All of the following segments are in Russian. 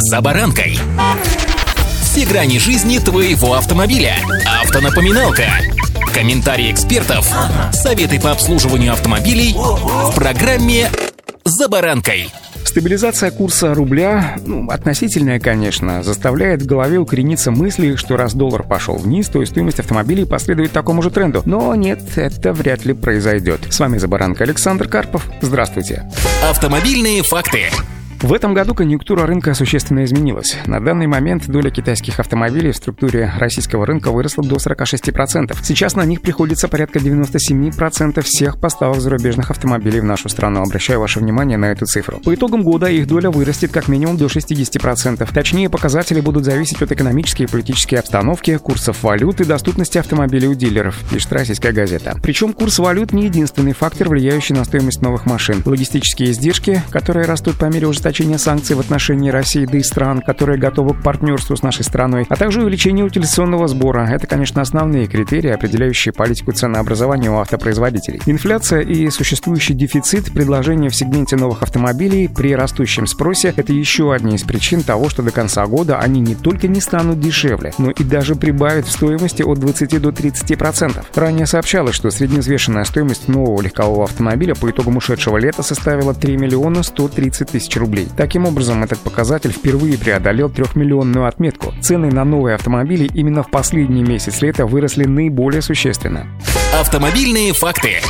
«За баранкой». Все грани жизни твоего автомобиля. Автонапоминалка. Комментарии экспертов. Советы по обслуживанию автомобилей в программе «За баранкой». Стабилизация курса рубля, ну, относительная, конечно, заставляет в голове укорениться мысли, что раз доллар пошел вниз, то и стоимость автомобилей последует такому же тренду. Но нет, это вряд ли произойдет. С вами «За баранкой» Александр Карпов. Здравствуйте. Автомобильные факты. В этом году конъюнктура рынка существенно изменилась. На данный момент доля китайских автомобилей в структуре российского рынка выросла до 46%. Сейчас на них приходится порядка 97% всех поставок зарубежных автомобилей в нашу страну. Обращаю ваше внимание на эту цифру. По итогам года их доля вырастет как минимум до 60%. Точнее, показатели будут зависеть от экономической и политической обстановки, курсов валют и доступности автомобилей у дилеров, пишет российская газета. Причем курс валют не единственный фактор, влияющий на стоимость новых машин. Логистические издержки, которые растут по мере ужесточения ужесточение санкций в отношении России да и стран, которые готовы к партнерству с нашей страной, а также увеличение утилизационного сбора. Это, конечно, основные критерии, определяющие политику ценообразования у автопроизводителей. Инфляция и существующий дефицит предложения в сегменте новых автомобилей при растущем спросе – это еще одни из причин того, что до конца года они не только не станут дешевле, но и даже прибавят в стоимости от 20 до 30%. Ранее сообщалось, что средневзвешенная стоимость нового легкового автомобиля по итогам ушедшего лета составила 3 миллиона 130 тысяч рублей рублей. Таким образом, этот показатель впервые преодолел трехмиллионную отметку. Цены на новые автомобили именно в последний месяц лета выросли наиболее существенно. Автомобильные факты.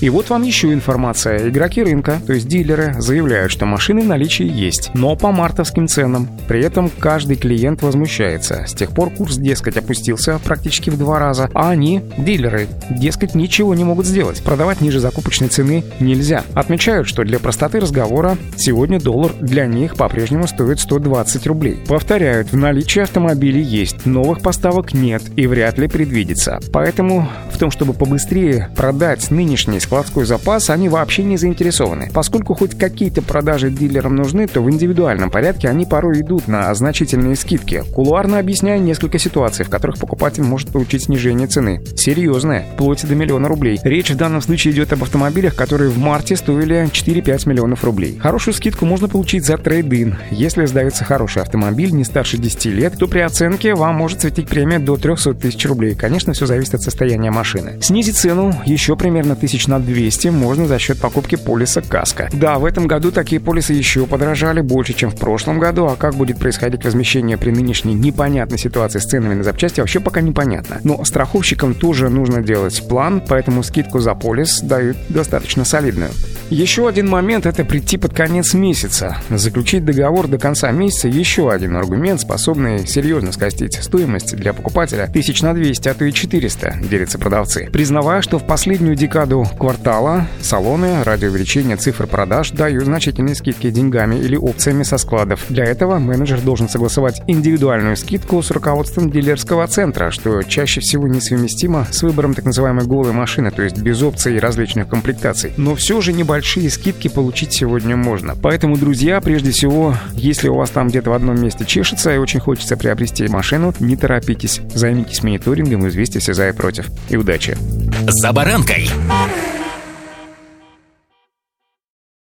И вот вам еще информация. Игроки рынка, то есть дилеры, заявляют, что машины в наличии есть, но по мартовским ценам. При этом каждый клиент возмущается. С тех пор курс, дескать, опустился практически в два раза, а они, дилеры, дескать, ничего не могут сделать. Продавать ниже закупочной цены нельзя. Отмечают, что для простоты разговора сегодня доллар для них по-прежнему стоит 120 рублей. Повторяют, в наличии автомобилей есть, новых поставок нет и вряд ли предвидится. Поэтому в том, чтобы побыстрее продать нынешний складской запас, они вообще не заинтересованы. Поскольку хоть какие-то продажи дилерам нужны, то в индивидуальном порядке они порой идут на значительные скидки. Кулуарно объясняя несколько ситуаций, в которых покупатель может получить снижение цены. Серьезное, вплоть до миллиона рублей. Речь в данном случае идет об автомобилях, которые в марте стоили 4-5 миллионов рублей. Хорошую скидку можно получить за трейд-ин. Если сдается хороший автомобиль не старше 10 лет, то при оценке вам может светить премия до 300 тысяч рублей. Конечно, все зависит от состояния машины. Снизить цену еще примерно тысяч на на 200 можно за счет покупки полиса КАСКО. Да, в этом году такие полисы еще подорожали больше, чем в прошлом году, а как будет происходить возмещение при нынешней непонятной ситуации с ценами на запчасти вообще пока непонятно. Но страховщикам тоже нужно делать план, поэтому скидку за полис дают достаточно солидную. Еще один момент – это прийти под конец месяца. Заключить договор до конца месяца – еще один аргумент, способный серьезно скостить стоимость для покупателя тысяч на 200, а то и 400, делятся продавцы. Признавая, что в последнюю декаду квартала салоны ради увеличения цифр продаж дают значительные скидки деньгами или опциями со складов. Для этого менеджер должен согласовать индивидуальную скидку с руководством дилерского центра, что чаще всего несовместимо с выбором так называемой голой машины, то есть без опций и различных комплектаций. Но все же небольшой большие скидки получить сегодня можно. Поэтому, друзья, прежде всего, если у вас там где-то в одном месте чешется и очень хочется приобрести машину, не торопитесь. Займитесь мониторингом и взвесьте все за и против. И удачи! «За баранкой»